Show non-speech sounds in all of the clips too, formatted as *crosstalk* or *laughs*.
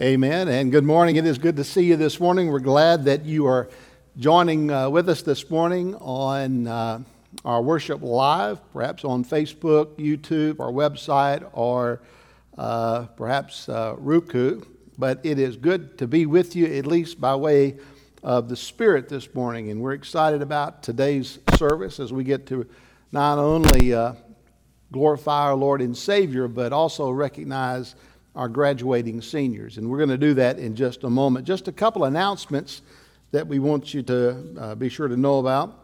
Amen. And good morning. It is good to see you this morning. We're glad that you are joining uh, with us this morning on uh, our worship live, perhaps on Facebook, YouTube, our website, or uh, perhaps uh, Roku. But it is good to be with you, at least by way of the Spirit this morning. And we're excited about today's service as we get to not only uh, glorify our Lord and Savior, but also recognize our graduating seniors. And we're going to do that in just a moment. Just a couple announcements that we want you to uh, be sure to know about.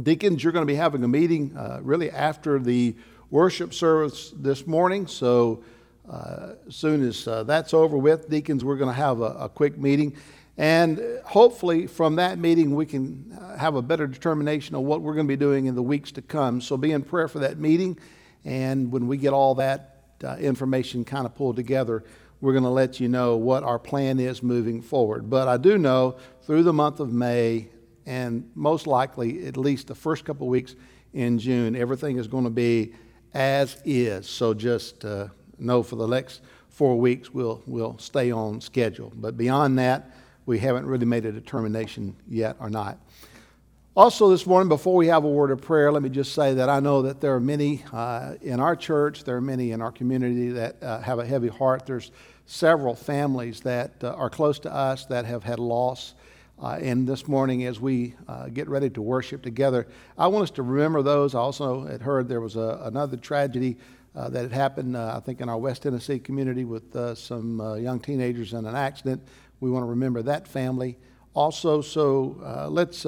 Deacons, you're going to be having a meeting uh, really after the worship service this morning. So, uh, as soon as uh, that's over with, deacons, we're going to have a, a, quick meeting. And hopefully, from that meeting, we can uh, have a better determination of what we're going to be doing in the weeks to come. So, be in prayer for that meeting. And when we get all that uh, information kind of pulled together, we're going to let you know what our plan is moving forward. But I do know through the month of May, and most likely at least the first couple of weeks in June, everything is going to be as is. So just uh, know for the next four weeks we'll, we'll stay on schedule. But beyond that, we haven't really made a determination yet or not. Also, this morning, before we have a word of prayer, let me just say that I know that there are many uh, in our church, there are many in our community that uh, have a heavy heart. There's several families that uh, are close to us that have had loss. Uh, and this morning, as we uh, get ready to worship together, I want us to remember those. I also had heard there was a, another tragedy uh, that had happened, I think, in our West Tennessee community with some young teenagers in an accident. We want to remember that family. Also, so let's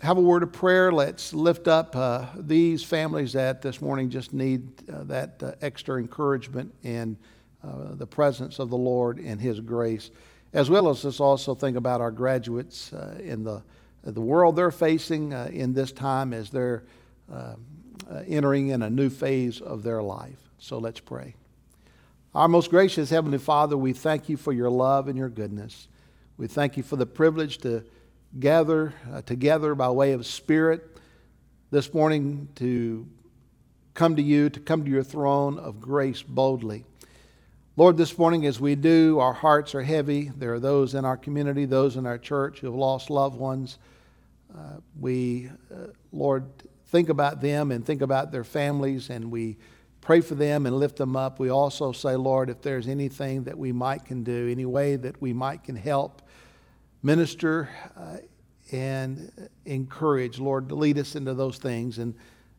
have a word of prayer. Let's lift up uh, these families that this morning just need uh, that uh, extra encouragement and uh, the presence of the Lord and His grace, as well as let's also think about our graduates uh, in the the world they're facing uh, in this time as they're entering in a new phase of their life. So let's pray. Our most gracious Heavenly Father, we thank you for your love and your goodness. We thank you for the privilege to gather uh, together by way of Spirit this morning to come to you, to come to your throne of grace boldly. Lord, this morning as we do, our hearts are heavy. There are those in our community, those in our church who have lost loved ones. Uh, we, uh, Lord, think about them and think about their families, and we pray for them and lift them up. We also say, Lord, if there's anything that we might can do, any way that we might can help, minister uh, and encourage. Lord, to lead us into those things and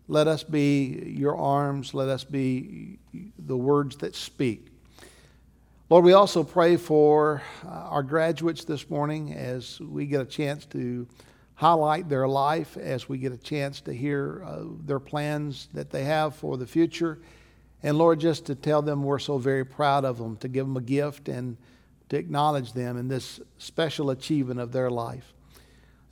let us be your arms, let us be the words that speak. Lord, we also pray for uh, our graduates this morning as we get a chance to highlight their life, as we get a chance to hear uh, their plans that they have for the future. And Lord, just to tell them we're so very proud of them, to give them a gift and to acknowledge them in this special achievement of their life.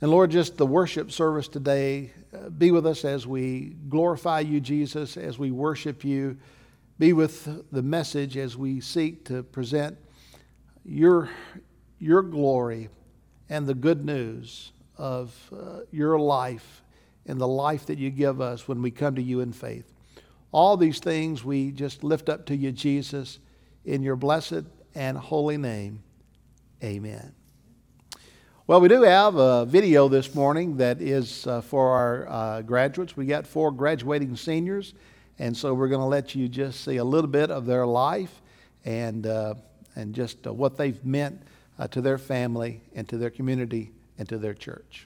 And Lord, just the worship service today, uh, be with us as we glorify you, Jesus, as we worship you. Be with the message as we seek to present your, your glory and the good news of uh, your life and the life that you give us when we come to you in faith. All these things we just lift up to you, Jesus, in your blessed and holy name. Amen. Well, we do have a video this morning that is uh, for our uh, graduates. We got four graduating seniors, and so we're going to let you just see a little bit of their life and, uh, and just uh, what they've meant uh, to their family and to their community and to their church.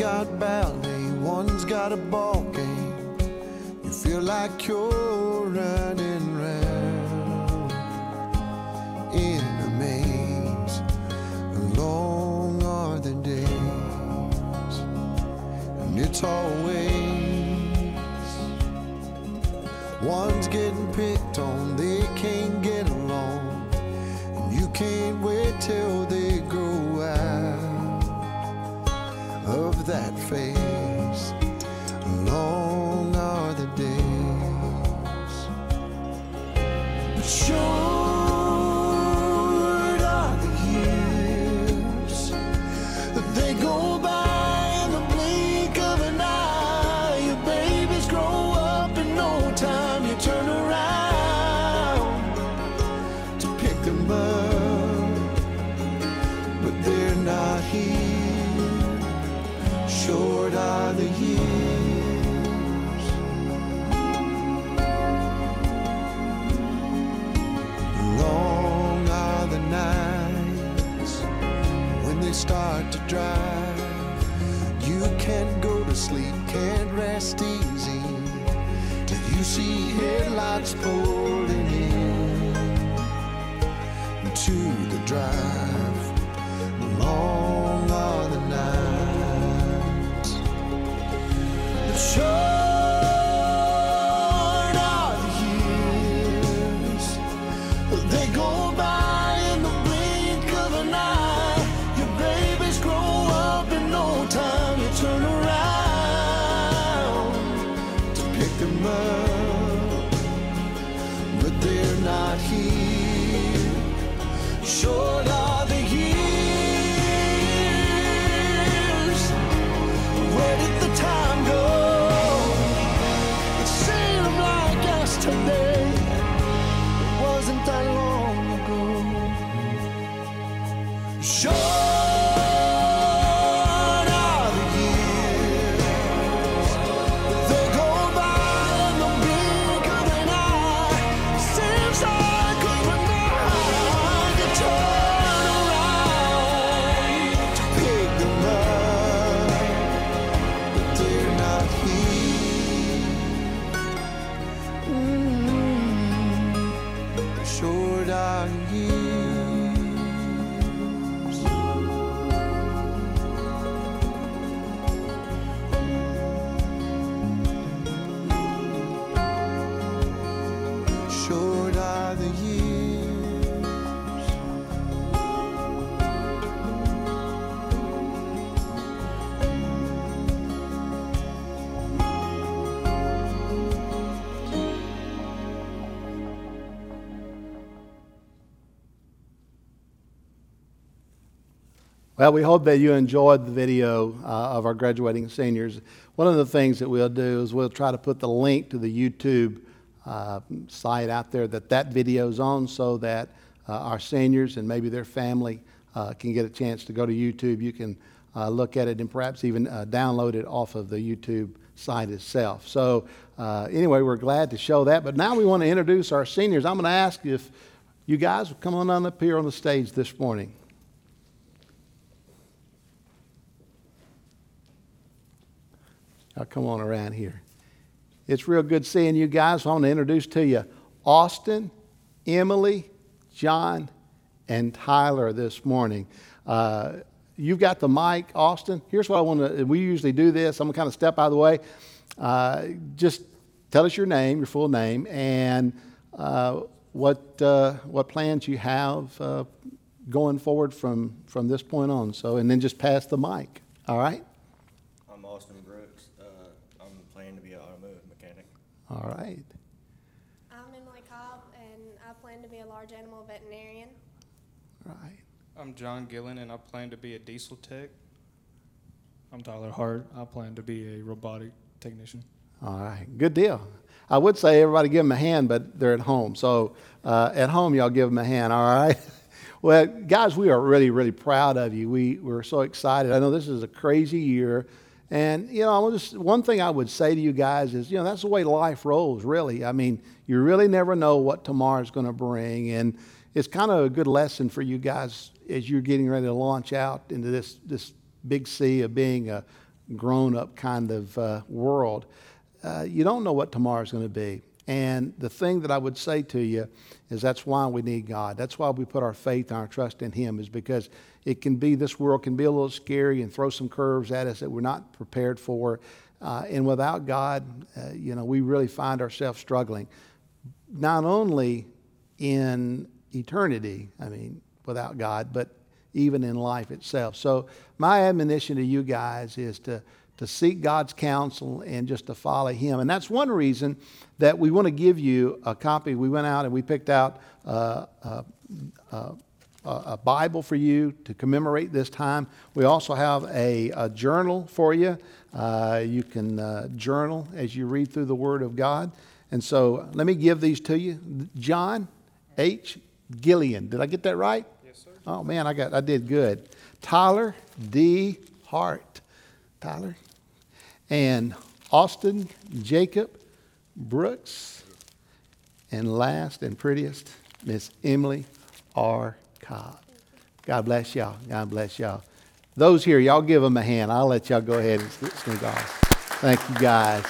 Got battery, one's got a ball game, you feel like you're running round in a maze. Long are the days, and it's always one's getting picked on, Well, we hope that you enjoyed the video uh, of our graduating seniors. One of the things that we'll do is we'll try to put the link to the YouTube uh, site out there that that video is on so that uh, our seniors and maybe their family uh, can get a chance to go to YouTube. You can uh, look at it and perhaps even uh, download it off of the YouTube site itself. So, anyway, we're glad to show that. But now we want to introduce our seniors. I'm going to ask if you guys will come on up here on the stage this morning. I'll come on around here. It's real good seeing you guys. I want to introduce to you Austin, Emily, John, and Tyler this morning. Uh, you've got the mic, Austin. Here's what I want to, we usually do this. I'm going to kind of step out of the way. Uh, just tell us your name, your full name, and uh, what, uh, what plans you have uh, going forward from, from this point on. So, and then just pass the mic. All right? All right. I'm Emily Cobb, and I plan to be a large animal veterinarian. All right. I'm John Gillen, and I plan to be a diesel tech. I'm Tyler Hart. I plan to be a robotic technician. All right. Good deal. I would say everybody give them a hand, but they're at home. So uh, at home, y'all give them a hand. All right. *laughs* well, guys, we are really, really proud of you. We, we're so excited. I know this is a crazy year. And, you know, just, one thing I would say to you guys is, you know, that's the way life rolls, really. I mean, you really never know what tomorrow's going to bring. And it's kind of a good lesson for you guys as you're getting ready to launch out into this, this big sea of being a grown up kind of uh, world. Uh, you don't know what tomorrow's going to be. And the thing that I would say to you is that's why we need God. That's why we put our faith and our trust in Him, is because it can be, this world can be a little scary and throw some curves at us that we're not prepared for. Uh, and without God, uh, you know, we really find ourselves struggling. Not only in eternity, I mean, without God, but even in life itself. So, my admonition to you guys is to, to seek God's counsel and just to follow Him. And that's one reason that we want to give you a copy. We went out and we picked out uh, uh, uh a Bible for you to commemorate this time. We also have a, a journal for you. Uh, you can uh, journal as you read through the Word of God. And so let me give these to you. John H. Gillian. Did I get that right? Yes, sir. Oh, man, I, got, I did good. Tyler D. Hart. Tyler. And Austin Jacob Brooks. And last and prettiest, Miss Emily R. Cobb. God bless y'all. God bless y'all. Those here, y'all give them a hand. I'll let y'all go ahead and sneak off. Thank you, guys.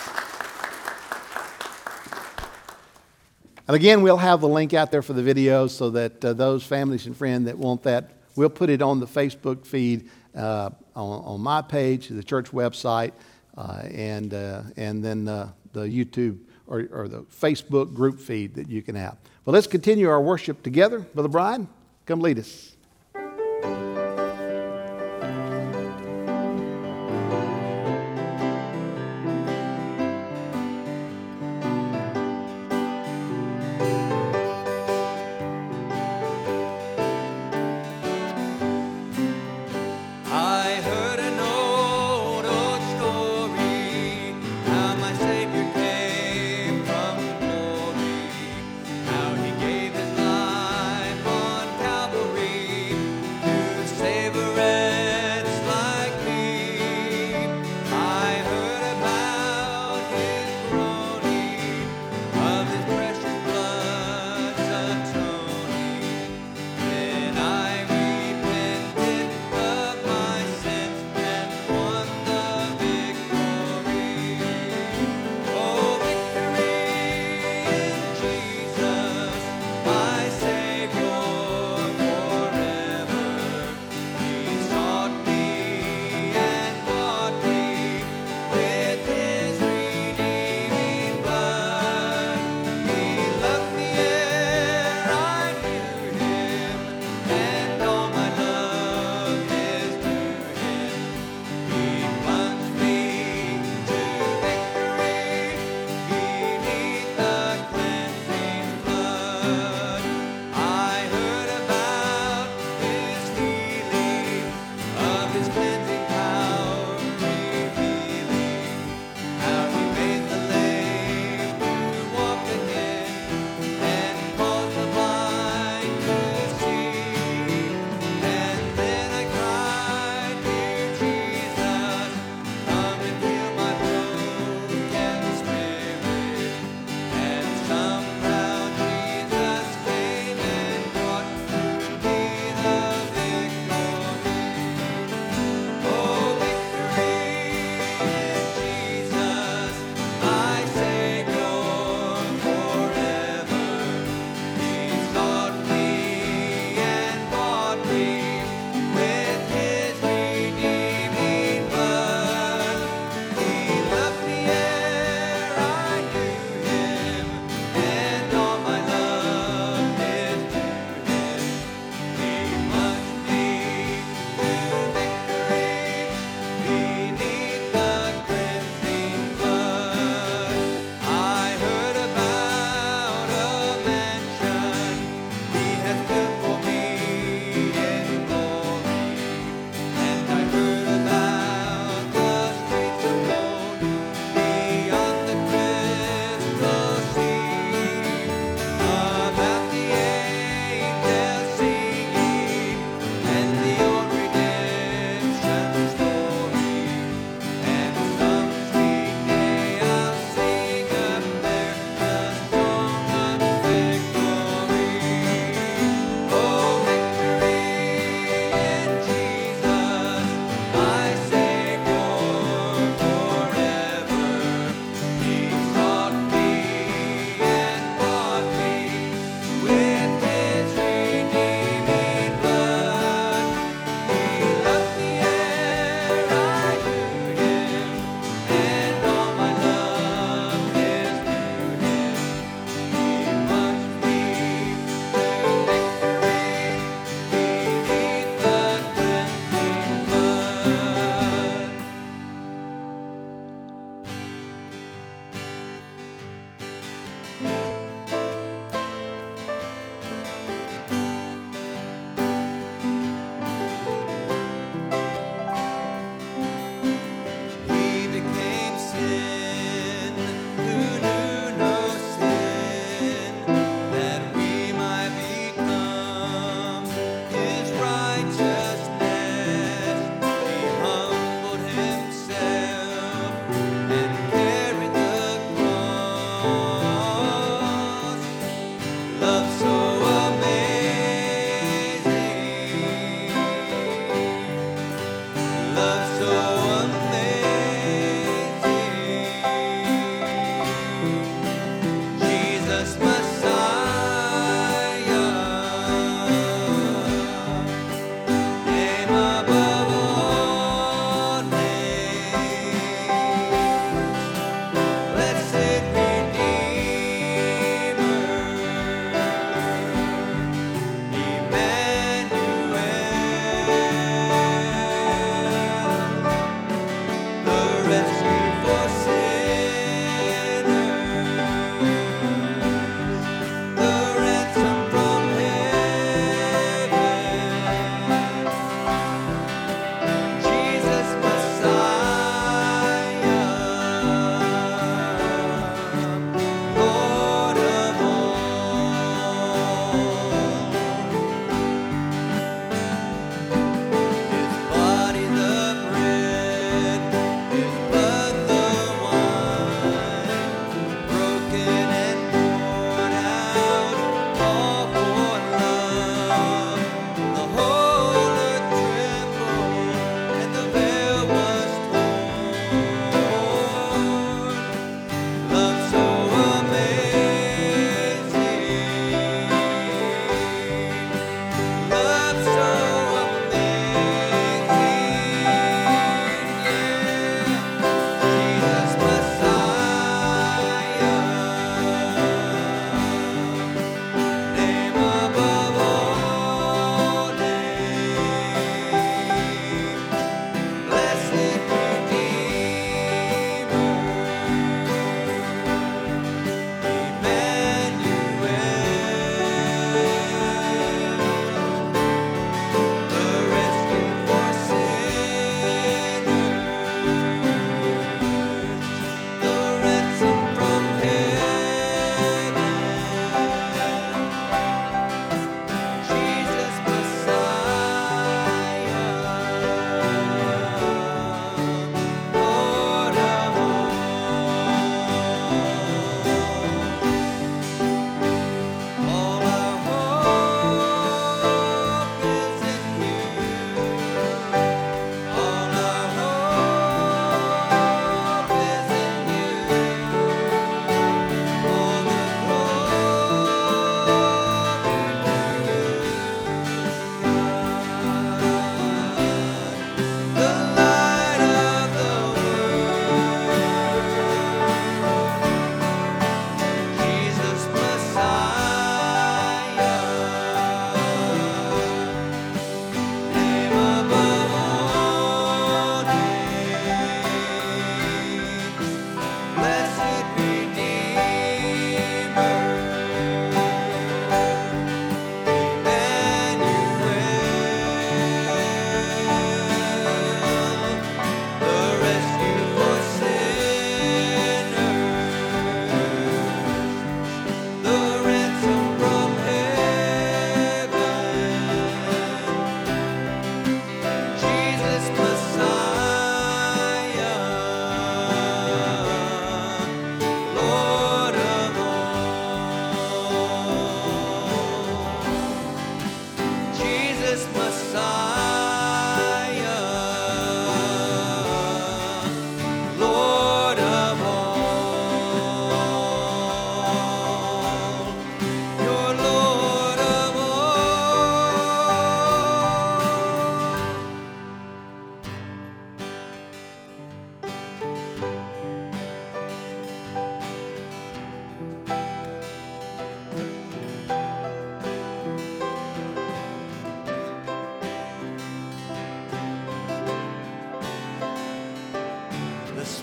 And again, we'll have the link out there for the video so that uh, those families and friends that want that, we'll put it on the Facebook feed, uh, on, on, my page, the church website, uh, and, uh, and then uh, the YouTube or, or the Facebook group feed that you can have. Well, let's continue our worship together. Brother Brian. Come lead us.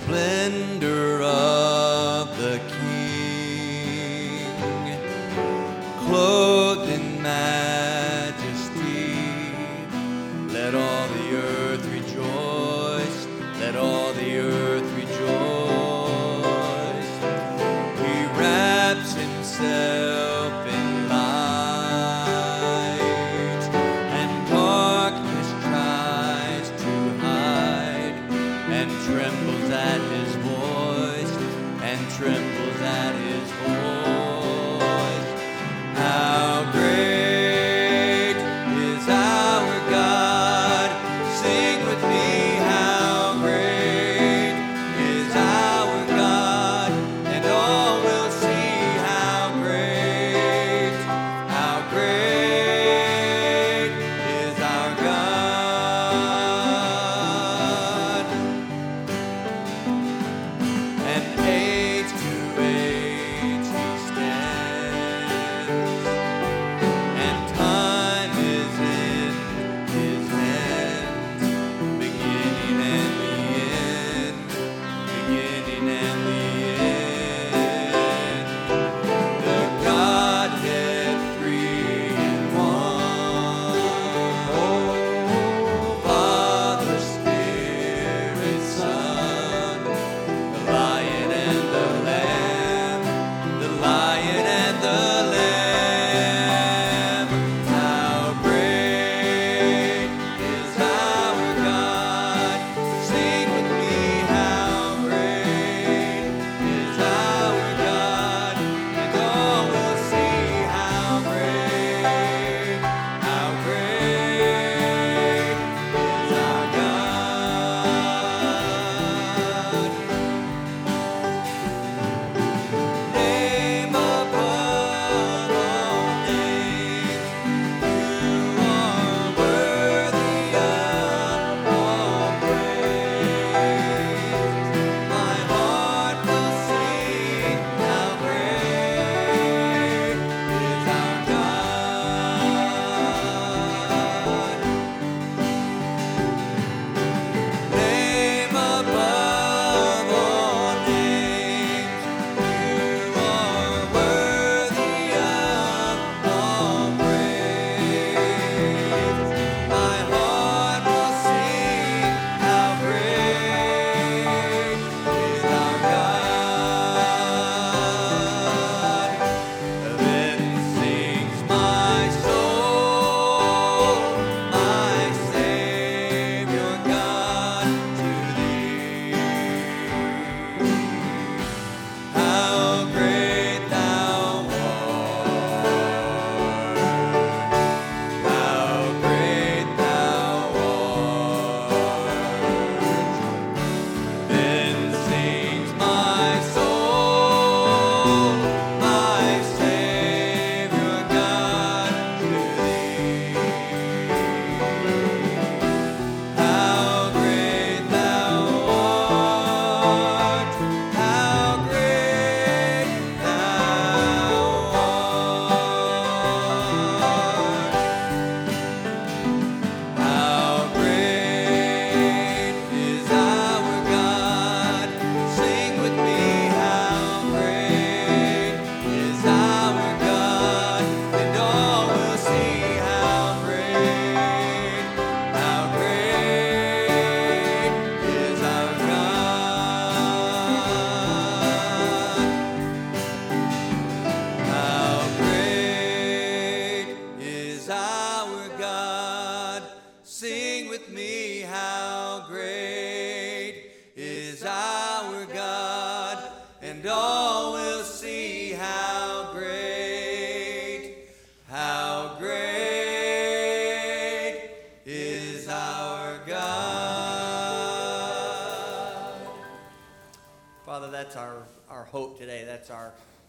splendor.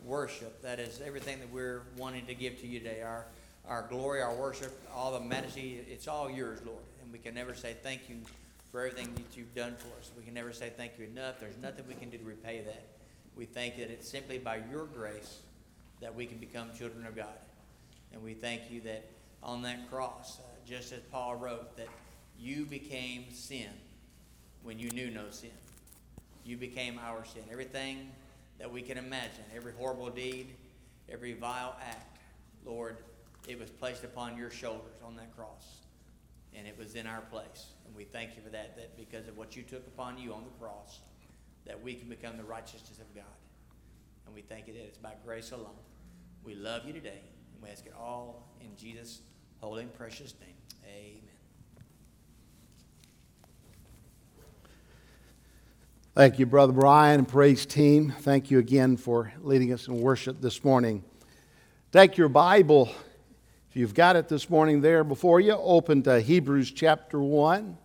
worship. That is everything that we're wanting to give to you today. Our our glory, our worship, all the majesty, it's all yours, Lord. And we can never say thank you for everything that you've done for us. We can never say thank you enough. There's nothing we can do to repay that. We thank that it's simply by your grace that we can become children of God. And we thank you that on that cross, uh, just as Paul wrote, that you became sin when you knew no sin. You became our sin. Everything that we can imagine, every horrible deed, every vile act, Lord, it was placed upon your shoulders on that cross. And it was in our place. And we thank you for that, that because of what you took upon you on the cross, that we can become the righteousness of God. And we thank you that it's by grace alone. We love you today. And we ask it all in Jesus' holy and precious name. Amen. Thank you, Brother Brian and praise team. Thank you again for leading us in worship this morning. Take your Bible, if you've got it this morning there before you, open to Hebrews chapter 1.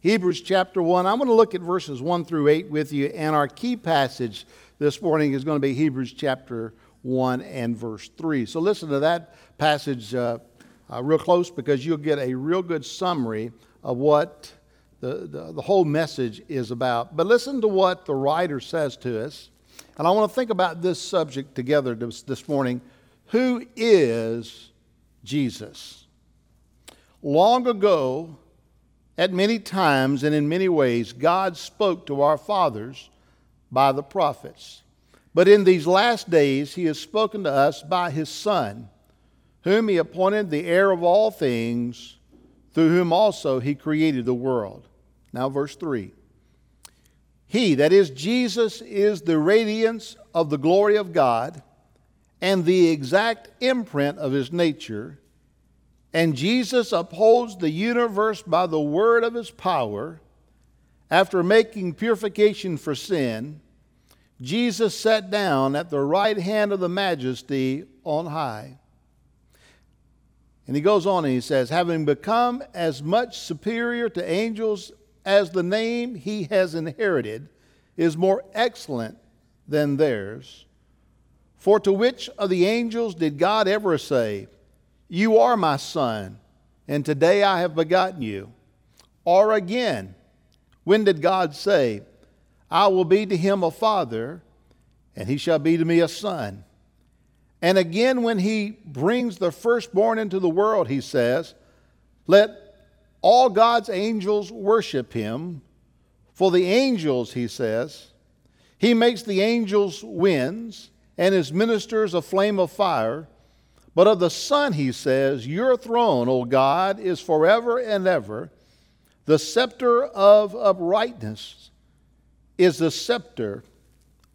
Hebrews chapter 1. I'm going to look at verses 1 through 8 with you, and our key passage this morning is going to be Hebrews chapter 1 and verse 3. So listen to that passage uh, uh, real close because you'll get a real good summary of what the, the, whole message is about. But listen to what the writer says to us. And I want to think about this subject together this, this morning. Who is Jesus? Long ago, at many times and in many ways, God spoke to our fathers by the prophets. But in these last days, He has spoken to us by His Son, whom He appointed the heir of all things, through whom also He created the world. Now, verse 3. He, that is Jesus, is the radiance of the glory of God and the exact imprint of his nature. And Jesus upholds the universe by the word of his power. After making purification for sin, Jesus sat down at the right hand of the majesty on high. And he goes on and he says, having become as much superior to angels as the name he has inherited is more excellent than theirs. For to which of the angels did God ever say, You are my son, and today I have begotten you? Or again, when did God say, I will be to him a father, and he shall be to me a son? And again, when he brings the firstborn into the world, he says, Let all God's angels worship him. For the angels, he says, he makes the angels winds and his ministers a flame of fire. But of the Son, he says, Your throne, O God, is forever and ever. The scepter of uprightness is the scepter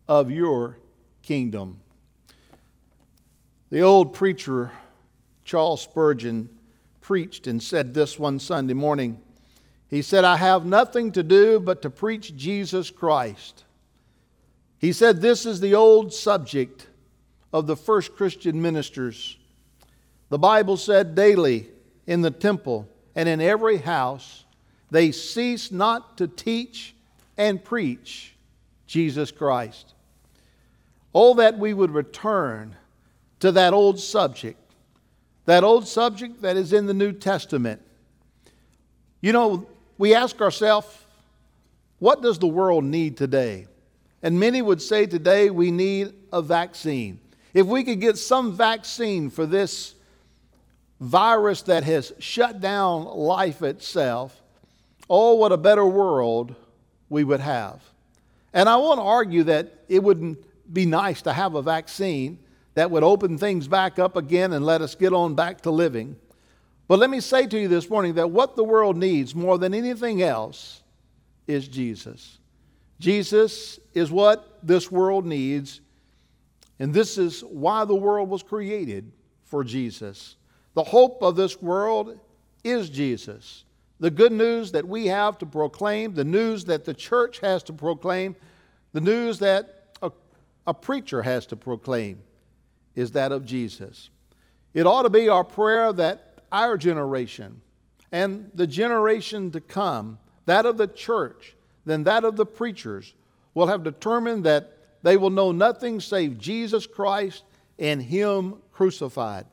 of your kingdom. The old preacher, Charles Spurgeon, preached and said this one Sunday morning. He said, I have nothing to do but to preach Jesus Christ. He said, This is the old subject of the first Christian ministers. The Bible said, Daily in the temple and in every house, they cease not to teach and preach Jesus Christ. Oh, that we would return to that old subject that old subject that is in the New Testament. You know, we ask ourselves, what does the world need today? And many would say today we need a vaccine. If we could get some vaccine for this virus that has shut down life itself, oh, what a better world we would have. And I want to argue that it wouldn't be nice to have a vaccine that would open things back up again and let us get on back to living. But let me say to you this morning that what the world needs more than anything else is Jesus. Jesus is what this world needs, and this is why the world was created for Jesus. The hope of this world is Jesus. The good news that we have to proclaim, the news that the church has to proclaim, the news that a, a preacher has to proclaim is that of Jesus. It ought to be our prayer that our generation and the generation to come, that of the church, then that of the preachers, will have determined that they will know nothing save Jesus Christ and Him crucified.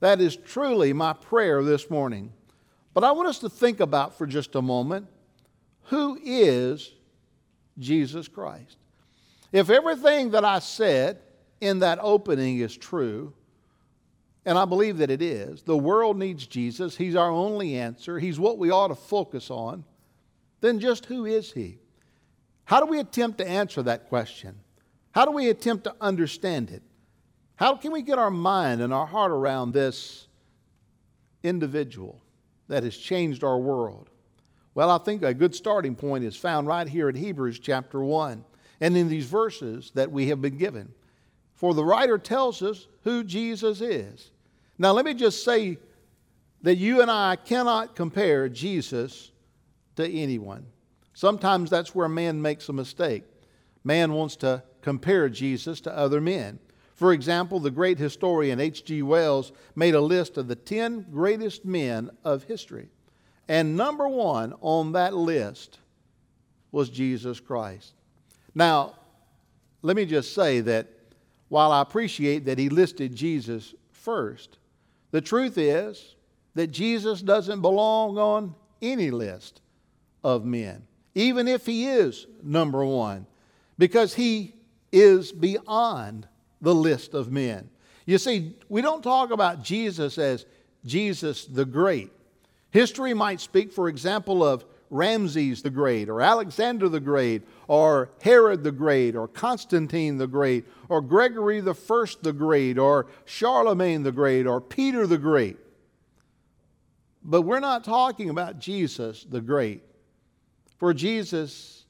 That is truly my prayer this morning. But I want us to think about for just a moment who is Jesus Christ? If everything that I said in that opening is true, and I believe that it is. The world needs Jesus. He's our only answer. He's what we ought to focus on. Then just who is He? How do we attempt to answer that question? How do we attempt to understand it? How can we get our mind and our heart around this individual that has changed our world? Well, I think a good starting point is found right here in Hebrews chapter 1 and in these verses that we have been given. For the writer tells us who Jesus is. Now, let me just say that you and I cannot compare Jesus to anyone. Sometimes that's where man makes a mistake. Man wants to compare Jesus to other men. For example, the great historian H.G. Wells made a list of the 10 greatest men of history. And number one on that list was Jesus Christ. Now, let me just say that while I appreciate that he listed Jesus first, the truth is that Jesus doesn't belong on any list of men, even if he is number one, because he is beyond the list of men. You see, we don't talk about Jesus as Jesus the Great. History might speak, for example, of Ramses the Great, or Alexander the Great, or Herod the Great, or Constantine the Great, or Gregory the First the Great, or Charlemagne the Great, or Peter the Great. But we're not talking about Jesus the Great, for Jesus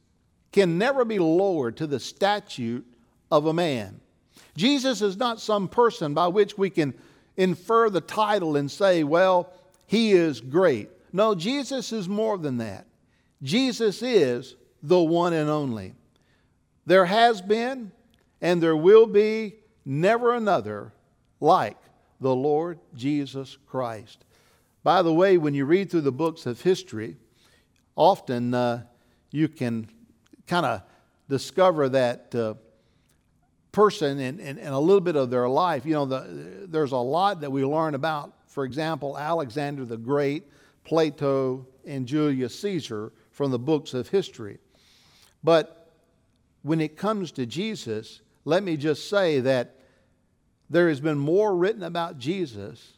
can never be lowered to the statute of a man. Jesus is not some person by which we can infer the title and say, well, he is great. No, Jesus is more than that. Jesus is the one and only. There has been and there will be never another like the Lord Jesus Christ. By the way, when you read through the books of history, often uh, you can kind of discover that uh, person and, and, and, a little bit of their life. You know, the, there's a lot that we learn about, for example, Alexander the Great, Plato, and Julius Caesar from the books of history. But when it comes to Jesus, let me just say that there has been more written about Jesus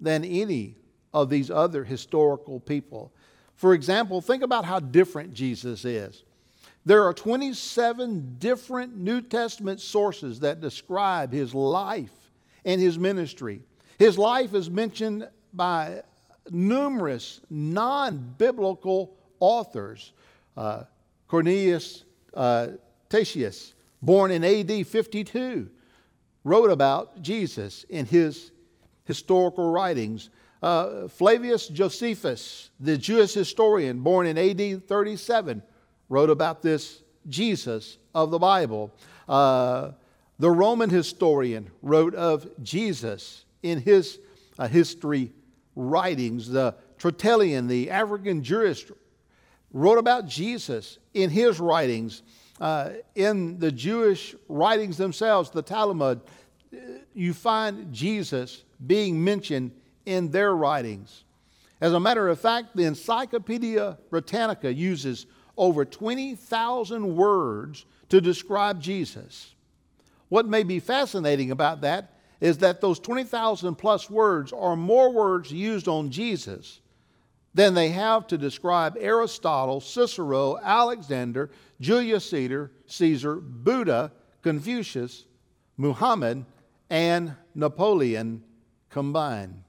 than any of these other historical people. For example, think about how different Jesus is. There are 27 different New Testament sources that describe his life and his ministry. His life is mentioned by numerous non biblical authors. Uh, Cornelius uh, Tacitus, born in AD 52, wrote about Jesus in his historical writings. Uh, Flavius Josephus, the Jewish historian, born in AD 37, wrote about this Jesus of the Bible. Uh, the Roman historian wrote of Jesus in his uh, history writings. The Tertullian, the African jurist, wrote about Jesus in his writings. Uh, in the Jewish writings themselves, the Talmud, you find Jesus being mentioned in their writings. As a matter of fact, the Encyclopedia Britannica uses over 20,000 words to describe Jesus. What may be fascinating about that is that those 20,000 plus words are more words used on Jesus than they have to describe Aristotle, Cicero, Alexander, Julius Caesar, Caesar, Buddha, Confucius, Muhammad, and Napoleon combined.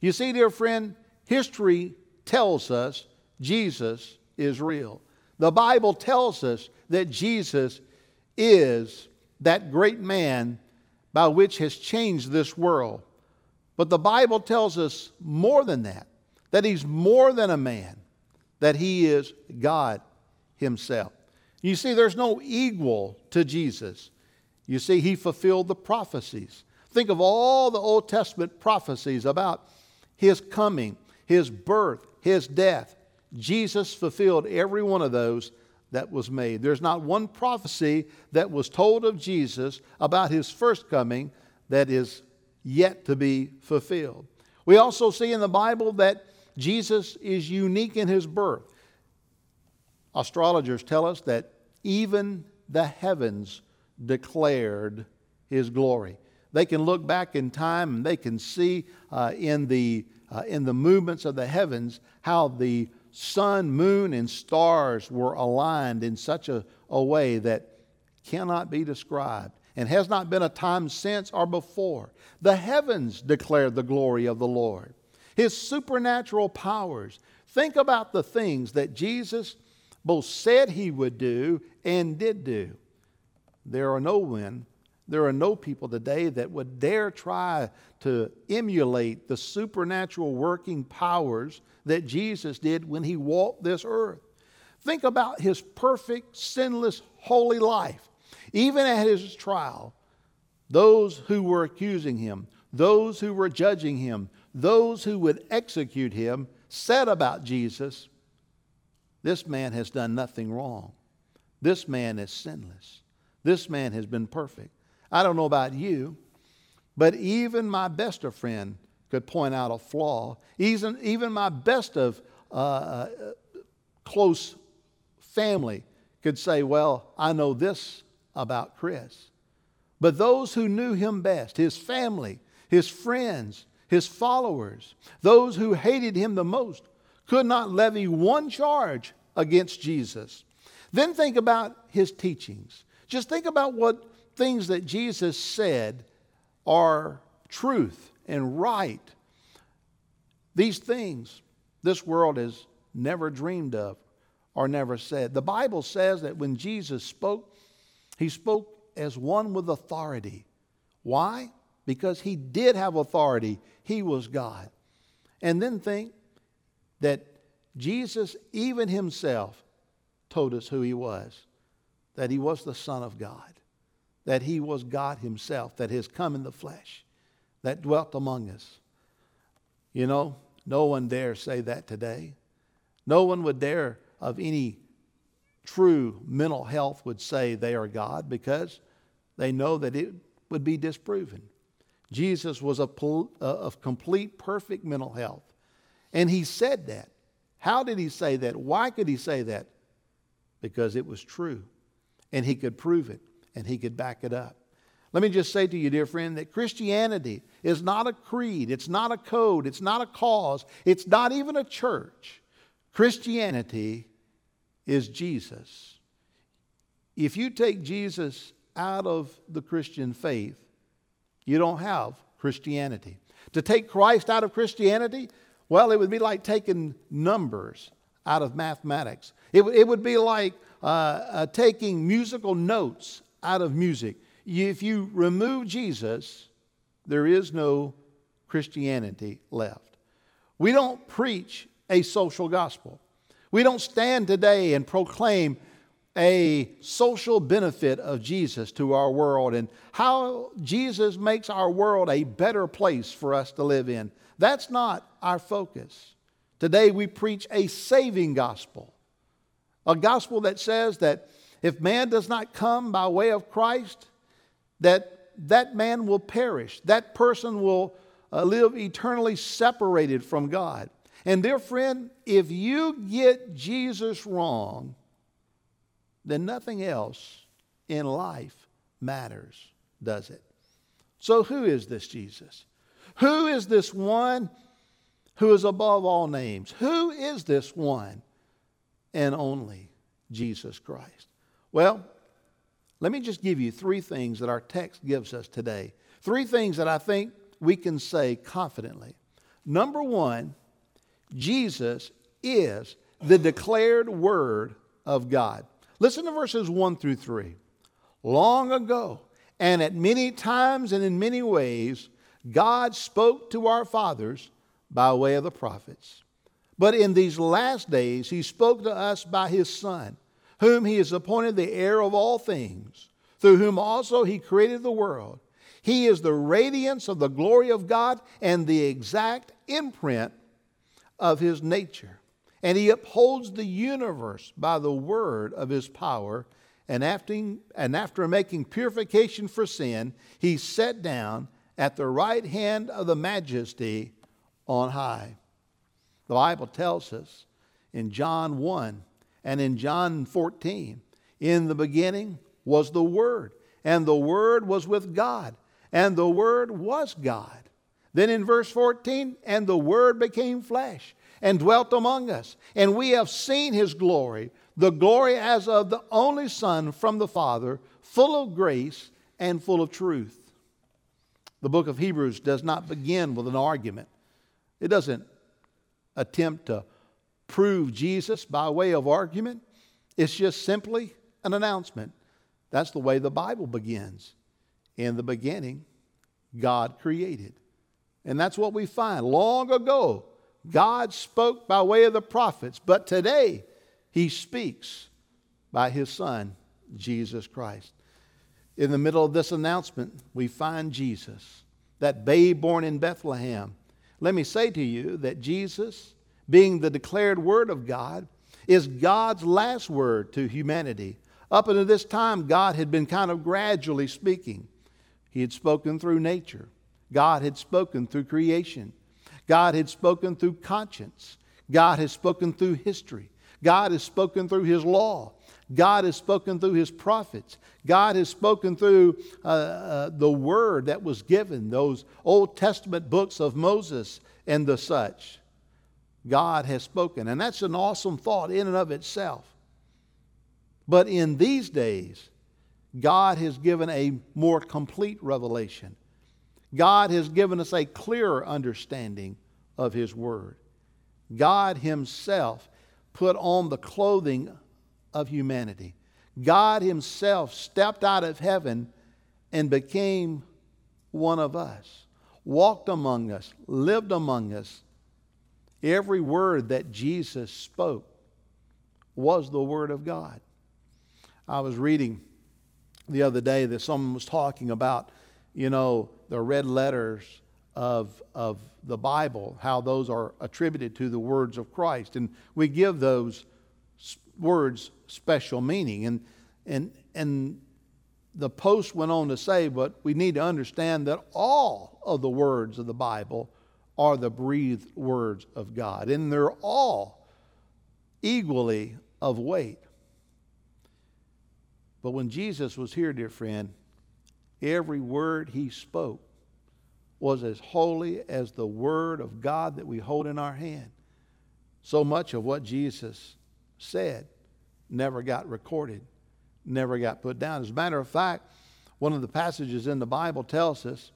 You see, dear friend, history tells us Jesus is real. The Bible tells us that Jesus is that great man by which has changed this world. But the Bible tells us more than that that he's more than a man, that he is God himself. You see, there's no equal to Jesus. You see, he fulfilled the prophecies. Think of all the Old Testament prophecies about his coming, his birth, his death. Jesus fulfilled every one of those that was made. There's not one prophecy that was told of Jesus about his first coming that is yet to be fulfilled. We also see in the Bible that Jesus is unique in his birth. Astrologers tell us that even the heavens declared his glory. They can look back in time and they can see uh, in, the, uh, in the movements of the heavens how the sun, moon, and stars were aligned in such a, a way that cannot be described and has not been a time since or before. The heavens declare the glory of the Lord, his supernatural powers. Think about the things that Jesus both said he would do and did do. There are no men, there are no people today that would dare try to emulate the supernatural working powers that Jesus did when he walked this earth. Think about his perfect, sinless, holy life. Even at his trial, those who were accusing him, those who were judging him, those who would execute him said about Jesus, This man has done nothing wrong. This man is sinless. This man has been perfect. I don't know about you, but even my best of friend could point out a flaw. Even, even my best of uh, uh, close family could say, Well, I know this about Chris. But those who knew him best, his family, his friends, his followers, those who hated him the most, could not levy one charge against Jesus. Then think about his teachings. Just think about what things that Jesus said are truth and right. These things this world has never dreamed of or never said. The Bible says that when Jesus spoke, he spoke as one with authority. Why? Because he did have authority. He was God. And then think that Jesus, even himself, told us who he was that he was the Son of God, that he was God himself, that has come in the flesh, that dwelt among us. You know, no one dare say that today. No one would dare, of any true mental health, would say they are God because they know that it would be disproven. Jesus was a, of complete, perfect mental health. And he said that. How did he say that? Why could he say that? Because it was true. And he could prove it and he could back it up. Let me just say to you, dear friend, that Christianity is not a creed, it's not a code, it's not a cause, it's not even a church. Christianity is Jesus. If you take Jesus out of the Christian faith, you don't have Christianity. To take Christ out of Christianity, well, it would be like taking numbers out of mathematics. It, it would be like uh, uh, taking musical notes out of music. If you remove Jesus, there is no Christianity left. We don't preach a social gospel. We don't stand today and proclaim a social benefit of Jesus to our world and how Jesus makes our world a better place for us to live in. That's not our focus. Today we preach a saving gospel, a gospel that says that if man does not come by way of Christ, that that man will perish. That person will uh, live eternally separated from God. And dear friend, if you get Jesus wrong, then nothing else in life matters, does it? So, who is this Jesus? Who is this one who is above all names? Who is this one and only Jesus Christ? Well, let me just give you three things that our text gives us today. Three things that I think we can say confidently. Number one, Jesus is the declared Word of God. Listen to verses 1 through 3. Long ago, and at many times and in many ways, God spoke to our fathers by way of the prophets. But in these last days, He spoke to us by His Son, whom He has appointed the heir of all things, through whom also He created the world. He is the radiance of the glory of God and the exact imprint of His nature and he upholds the universe by the word of his power. And after, and after making purification for sin, he sat down at the right hand of the majesty on high. The Bible tells us in John 1 and in John 14 in the beginning was the Word, and the Word was with God, and the Word was God. Then in verse 14, and the Word became flesh and dwelt among us. And we have seen his glory, the glory as of the only Son from the Father, full of grace and full of truth. The book of Hebrews does not begin with an argument, it doesn't attempt to prove Jesus by way of argument. It's just simply an announcement. That's the way the Bible begins. In the beginning, God created. And that's what we find. Long ago, God spoke by way of the prophets, but today, He speaks by His Son, Jesus Christ. In the middle of this announcement, we find Jesus, that babe born in Bethlehem. Let me say to you that Jesus, being the declared Word of God, is God's last word to humanity. Up until this time, God had been kind of gradually speaking. He had spoken through nature, God had spoken through creation, God had spoken through conscience, God has spoken through history, God has spoken through His law. God has spoken through his prophets. God has spoken through uh, uh, the word that was given, those Old Testament books of Moses and the such. God has spoken. And that's an awesome thought in and of itself. But in these days, God has given a more complete revelation. God has given us a clearer understanding of His Word. God Himself put on the clothing of humanity. God Himself stepped out of heaven and became one of us, walked among us, lived among us. Every word that Jesus spoke was the Word of God. I was reading the other day that someone was talking about, you know, the red letters of, of the Bible, how those are attributed to the words of Christ. And we give those words special meaning. And, and, and the post went on to say, but we need to understand that all of the words of the Bible are the breathed words of God, and they're all equally of weight. But when Jesus was here, dear friend, every word he spoke was as holy as the word of God that we hold in our hand. So much of what Jesus said never got recorded, never got put down. As a matter of fact, one of the passages in the Bible tells us,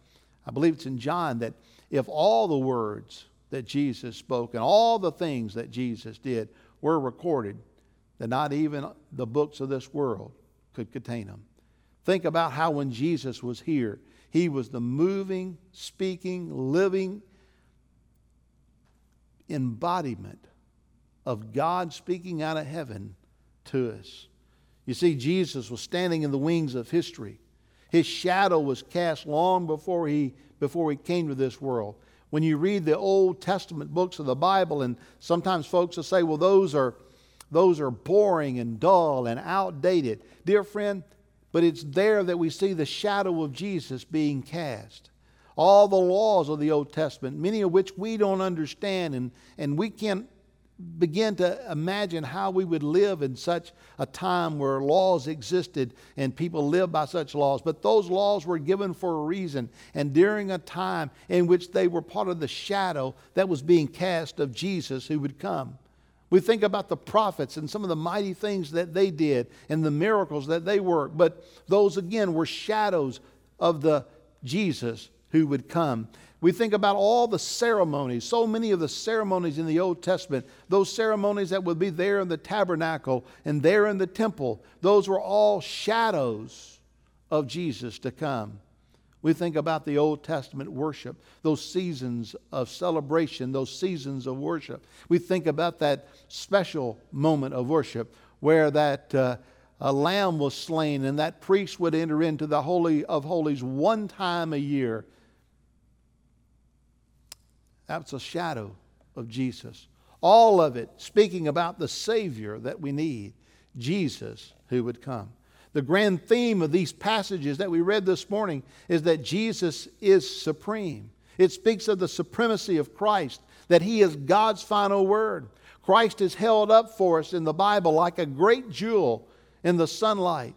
I believe it's in John, that if all the words that Jesus spoke and all the things that Jesus did were recorded, then not even the books of this world could contain them. Think about how when Jesus was here, he was the moving, speaking, living embodiment of God speaking out of heaven to us. You see, Jesus was standing in the wings of history. His shadow was cast long before he, before he came to this world. When you read the Old Testament books of the Bible, and sometimes folks will say, well, those are those are boring and dull and outdated. Dear friend, but it's there that we see the shadow of Jesus being cast. All the laws of the Old Testament, many of which we don't understand, and, and we can't begin to imagine how we would live in such a time where laws existed and people lived by such laws. But those laws were given for a reason, and during a time in which they were part of the shadow that was being cast of Jesus who would come. We think about the prophets and some of the mighty things that they did and the miracles that they worked, but those again were shadows of the Jesus who would come. We think about all the ceremonies, so many of the ceremonies in the Old Testament, those ceremonies that would be there in the tabernacle and there in the temple, those were all shadows of Jesus to come. We think about the Old Testament worship, those seasons of celebration, those seasons of worship. We think about that special moment of worship where that uh, a lamb was slain and that priest would enter into the Holy of Holies one time a year. That's a shadow of Jesus. All of it speaking about the Savior that we need, Jesus who would come. The grand theme of these passages that we read this morning is that Jesus is supreme. It speaks of the supremacy of Christ, that He is God's final word. Christ is held up for us in the Bible like a great jewel in the sunlight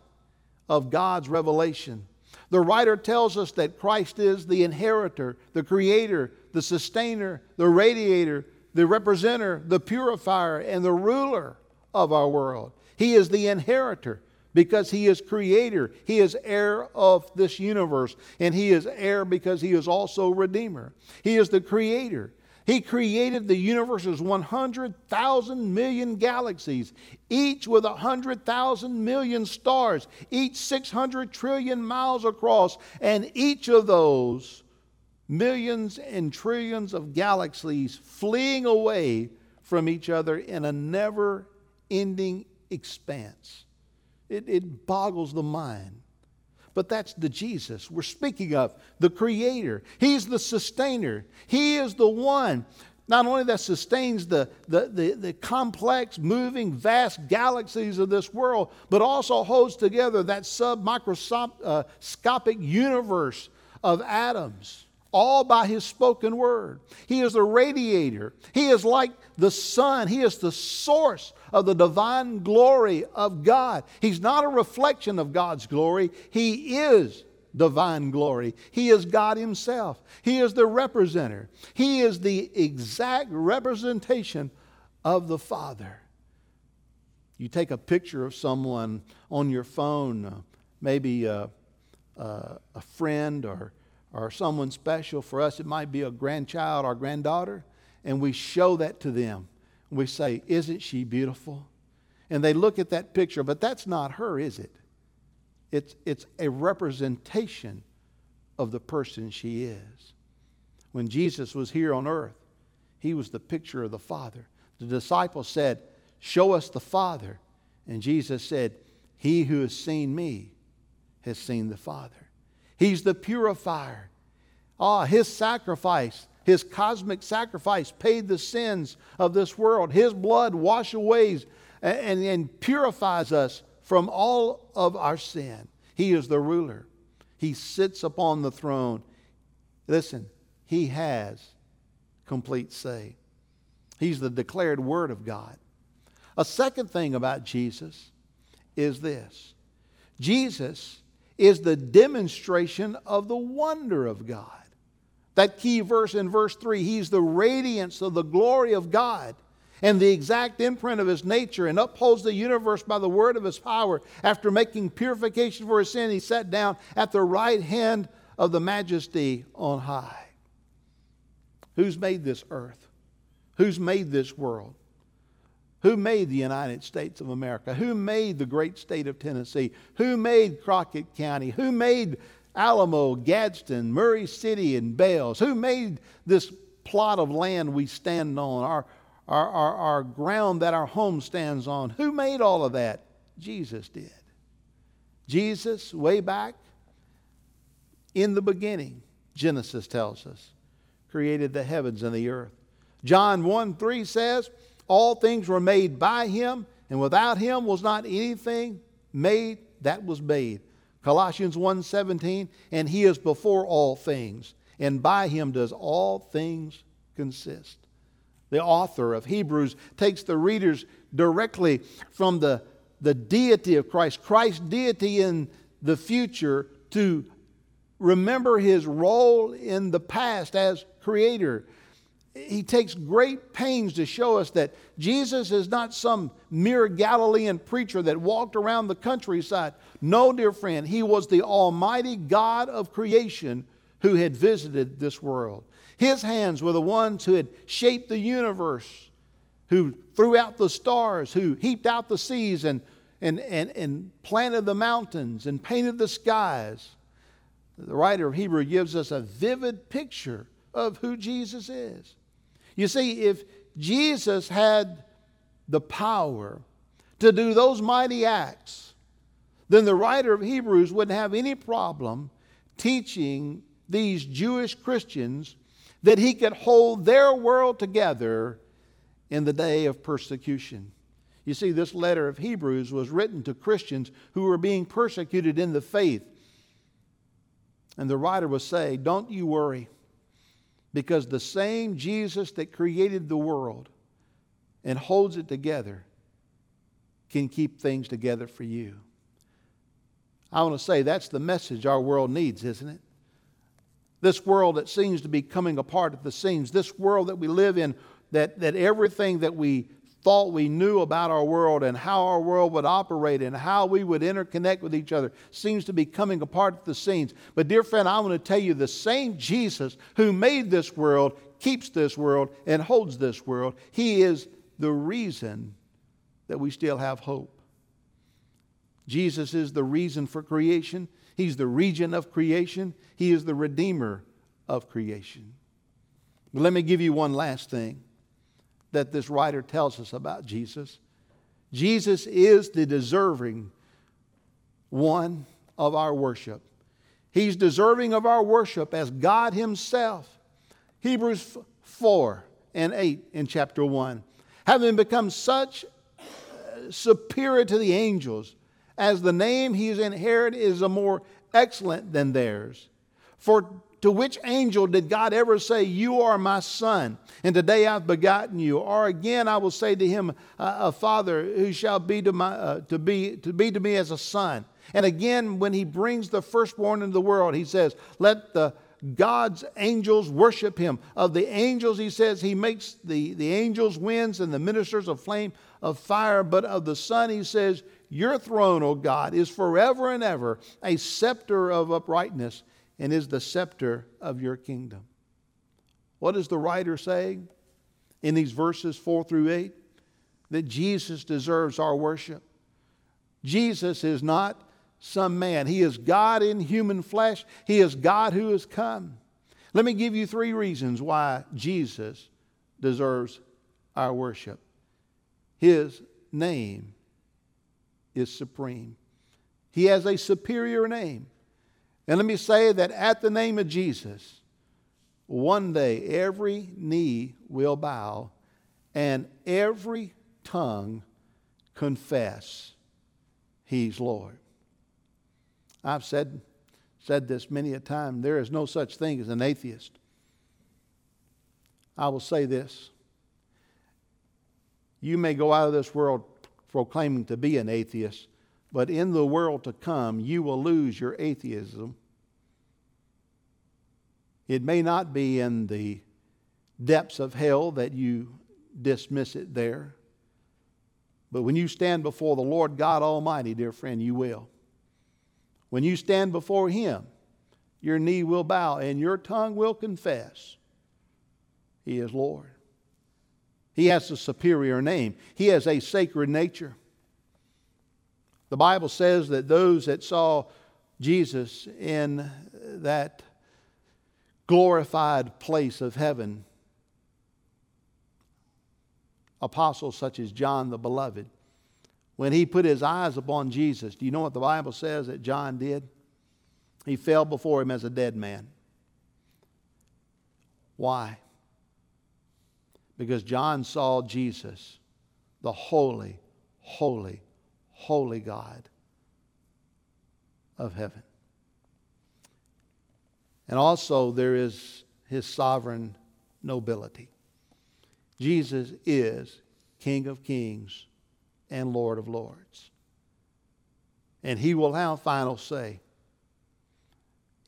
of God's revelation. The writer tells us that Christ is the inheritor, the creator, the sustainer, the radiator, the representer, the purifier, and the ruler of our world. He is the inheritor because he is creator. He is heir of this universe, and he is heir because he is also redeemer. He is the creator. He created the universe's 100,000 million galaxies, each with 100,000 million stars, each 600 trillion miles across, and each of those millions and trillions of galaxies fleeing away from each other in a never ending expanse. It, it boggles the mind. But that's the Jesus we're speaking of, the Creator. He's the sustainer. He is the one not only that sustains the, the, the, the, complex, moving, vast galaxies of this world, but also holds together that submicroscopic universe of atoms all by his spoken word. He is the radiator. He is like the sun. He is the source of the divine glory of God. He's not a reflection of God's glory, He is divine glory. He is God Himself. He is the representative. He is the exact representation of the Father. You take a picture of someone on your phone, uh, maybe a, a, a friend or or someone special. For us, it might be a grandchild or granddaughter, and we show that to them. We say, Isn't she beautiful? And they look at that picture, but that's not her, is it? It's, it's a representation of the person she is. When Jesus was here on earth, he was the picture of the Father. The disciples said, Show us the Father. And Jesus said, He who has seen me has seen the Father. He's the purifier. Ah, his sacrifice, his cosmic sacrifice, paid the sins of this world. His blood washes away and, and, and purifies us from all of our sin. He is the ruler. He sits upon the throne. Listen, he has complete say. He's the declared word of God. A second thing about Jesus is this Jesus is the demonstration of the wonder of God. That key verse in verse 3 He's the radiance of the glory of God and the exact imprint of His nature and upholds the universe by the word of His power. After making purification for His sin, He sat down at the right hand of the majesty on high. Who's made this earth? Who's made this world? Who made the United States of America? Who made the great state of Tennessee? Who made Crockett County? Who made Alamo, Gadsden, Maury City, and Bells. Who made this plot of land we stand on, our, our, our, our ground that our home stands on? Who made all of that? Jesus did. Jesus, way back in the beginning, Genesis tells us, created the heavens and the earth. John 1 3 says, all things were made by him, and without him was not anything made that was made. Colossians 1:17, and he is before all things, and by him does all things consist. The author of Hebrews takes the readers directly from the, the deity of Christ, Christ's deity in the future, to remember his role in the past as creator he takes great pains to show us that Jesus is not some mere Galilean preacher that walked around the countryside. No, dear friend, he was the Almighty God of creation who had visited this world. His hands were the ones who had shaped the universe, who threw out the stars, who heaped out the seas and, and, and, and planted the mountains and painted the skies. The writer of Hebrew gives us a vivid picture of who Jesus is. You see, if Jesus had the power to do those mighty acts, then the writer of Hebrews wouldn't have any problem teaching these Jewish Christians that he could hold their world together in the day of persecution. You see, this letter of Hebrews was written to Christians who were being persecuted in the faith. And the writer was saying, Don't you worry. Because the same Jesus that created the world and holds it together can keep things together for you. I want to say that's the message our world needs, isn't it? This world that seems to be coming apart at the seams, this world that we live in that, that everything that we thought we knew about our world and how our world would operate and how we would interconnect with each other seems to be coming apart at the seams. But, dear friend, I want to tell you the same Jesus who made this world, keeps this world, and holds this world, he is the reason that we still have hope. Jesus is the reason for creation, He's the regent of creation, He is the redeemer of creation. But let me give you one last thing that this writer tells us about Jesus. Jesus is the deserving one of our worship. He's deserving of our worship as God Himself. Hebrews 4 and 8 in chapter 1. Having become such uh, superior to the angels, as the name He has inherited is a more excellent than theirs. For to which angel did God ever say, You are my son, and today I've begotten you? Or again, I will say to him, A father who shall be to, my, uh, to, be, to be to me as a son. And again, when he brings the firstborn into the world, he says, Let the God's angels worship him. Of the angels, he says, he makes the, the angels winds and the ministers a flame of fire. But of the Son, he says, Your throne, O God, is forever and ever a scepter of uprightness and is the scepter of your kingdom. What is the writer saying in these verses 4 through 8? That Jesus deserves our worship. Jesus is not some man, He is God in human flesh, He is God who has come. Let me give you three reasons why Jesus deserves our worship. His name is supreme. He has a superior name. And let me say that at the name of Jesus, one day every knee will bow and every tongue confess He's Lord. I've said, said this many a time there is no such thing as an atheist. I will say this. You may go out of this world proclaiming to be an atheist, but in the world to come, you will lose your atheism. It may not be in the depths of hell that you dismiss it there, but when you stand before the Lord God Almighty, dear friend, you will. When you stand before Him, your knee will bow and your tongue will confess He is Lord. He has a superior name, He has a sacred nature. The Bible says that those that saw Jesus in that glorified place of heaven, apostles such as John the Beloved, when he put his eyes upon Jesus, do you know what the Bible says that John did? He fell before him as a dead man. Why? Because John saw Jesus, the holy, holy, holy God of heaven. And also, there is his sovereign nobility. Jesus is King of kings and Lord of lords. And he will have final say.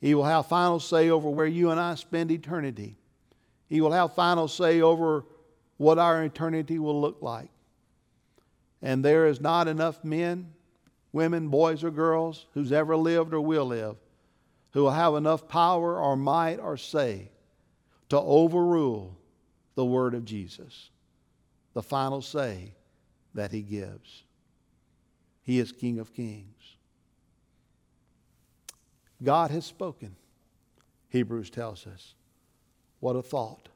He will have final say over where you and I spend eternity. He will have final say over what our eternity will look like. And there is not enough men, women, boys, or girls who's ever lived or will live who will have enough power or might or say to overrule the word of Jesus, the final say that he gives. He is King of Kings. God has spoken, Hebrews tells us. What a thought.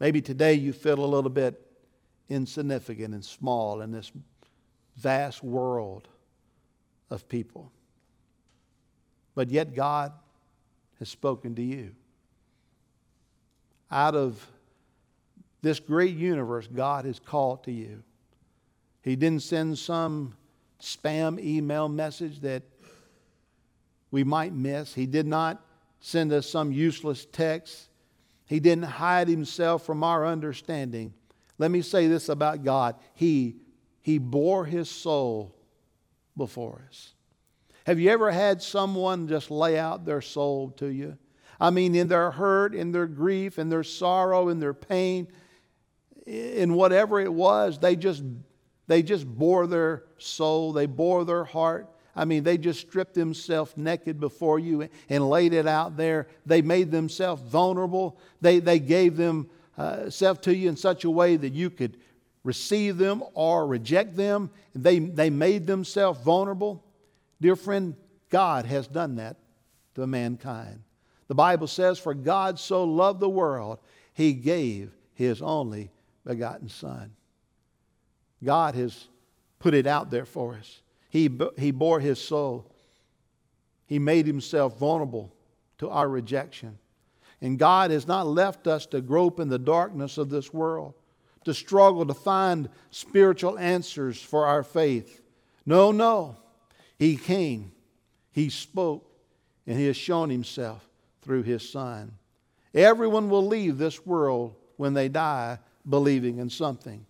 Maybe today you feel a little bit insignificant and small in this vast world of people. But yet God has spoken to you. Out of this great universe, God has called to you. He didn't send some spam email message that we might miss. He did not send us some useless text. He didn't hide himself from our understanding. Let me say this about God He, he bore his soul before us. Have you ever had someone just lay out their soul to you? I mean, in their hurt, in their grief, in their sorrow, in their pain, in whatever it was, they just they just bore their soul, they bore their heart. I mean, they just stripped themselves naked before you and laid it out there. They made themselves vulnerable. They, they gave themselves uh, to you in such a way that you could receive them or reject them. They, they made themselves vulnerable. Dear friend, God has done that to mankind. The Bible says, For God so loved the world, he gave his only begotten Son. God has put it out there for us. He, he bore his soul. He made himself vulnerable to our rejection. And God has not left us to grope in the darkness of this world, to struggle to find spiritual answers for our faith. No, no. He came, He spoke, and He has shown Himself through His Son. Everyone will leave this world when they die believing in something.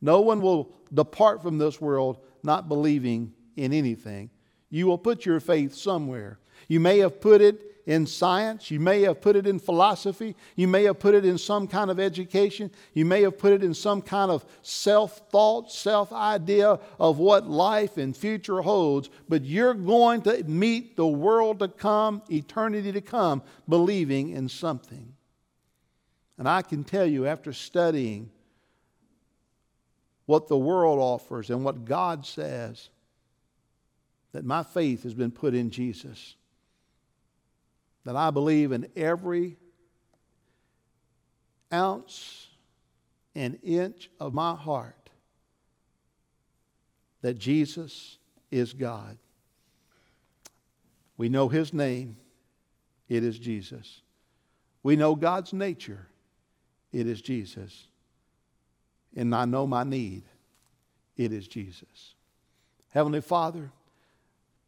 No one will depart from this world not believing in anything. You will put your faith somewhere. You may have put it in science. You may have put it in philosophy. You may have put it in some kind of education. You may have put it in some kind of self thought, self idea of what life and future holds. But you're going to meet the world to come, eternity to come, believing in something. And I can tell you, after studying what the world offers and what God says, that my faith has been put in Jesus. That I believe in every ounce and inch of my heart that Jesus is God. We know his name, it is Jesus. We know God's nature, it is Jesus and I know my need. It is Jesus. Heavenly Father,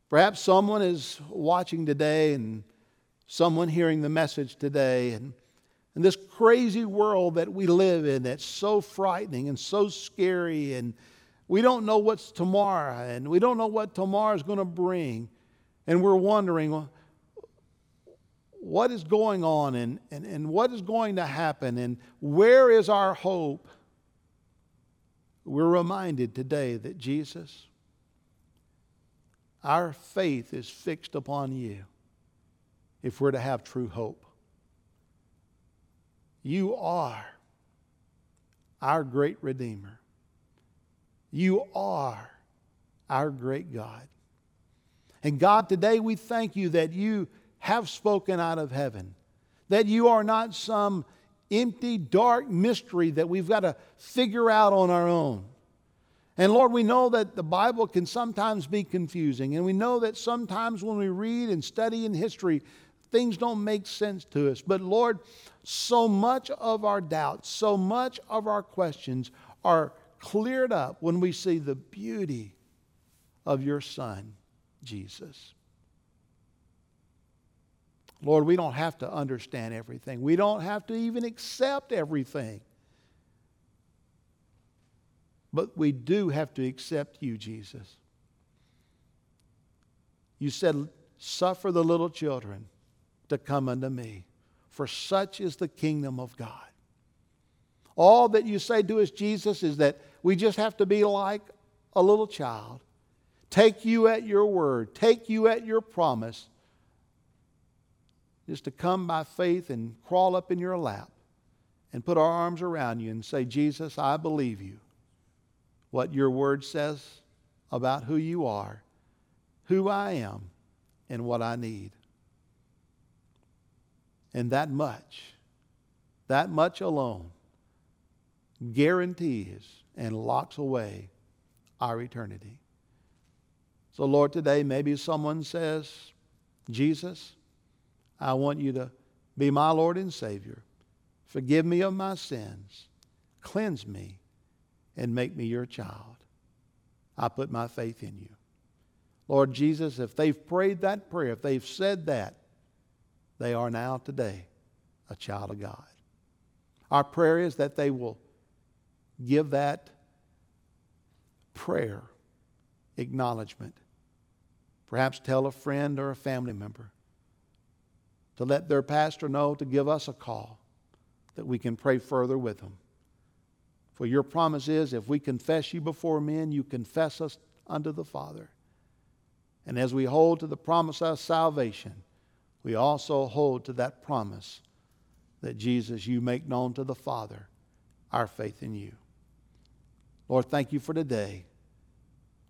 perhaps someone is watching today and someone hearing the message today. And in this crazy world that we live in that's so frightening and so scary and we don't know what's tomorrow and we don't know what tomorrow is going to bring. And we're wondering what is going on and, and, and what is going to happen and where is our hope? We're reminded today that Jesus, our faith is fixed upon you if we're to have true hope. You are our great Redeemer. You are our great God. And God, today we thank you that you have spoken out of heaven, that you are not some empty, dark mystery that we've got to figure out on our own. And Lord, we know that the Bible can sometimes be confusing, and we know that sometimes when we read and study in history, things don't make sense to us. But Lord, so much of our doubts, so much of our questions are cleared up when we see the beauty of your Son, Jesus. Lord, we don't have to understand everything. We don't have to even accept everything. But we do have to accept you, Jesus. You said, Suffer the little children to come unto me, for such is the kingdom of God. All that you say to us, Jesus, is that we just have to be like a little child. Take you at your word, take you at your promise, is to come by faith and crawl up in your lap and put our arms around you and say, Jesus, I believe you. What your word says about who you are, who I am, and what I need. And that much, that much alone, guarantees and locks away our eternity. So, Lord, today maybe someone says, Jesus, I want you to be my Lord and Savior. Forgive me of my sins. Cleanse me and make me your child. I put my faith in you. Lord Jesus, if they've prayed that prayer, if they've said that, they are now today a child of God. Our prayer is that they will give that prayer acknowledgement. Perhaps tell a friend or a family member to let their pastor know to give us a call that we can pray further with them. For your promise is if we confess you before men, you confess us unto the Father. And as we hold to the promise of salvation, we also hold to that promise that Jesus, you make known to the Father our faith in you. Lord, thank you for today,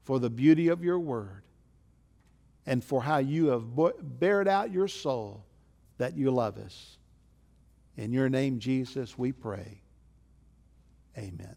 for the beauty of your word, and for how you have bared out your soul that you love us. In your name, Jesus, we pray. Amen.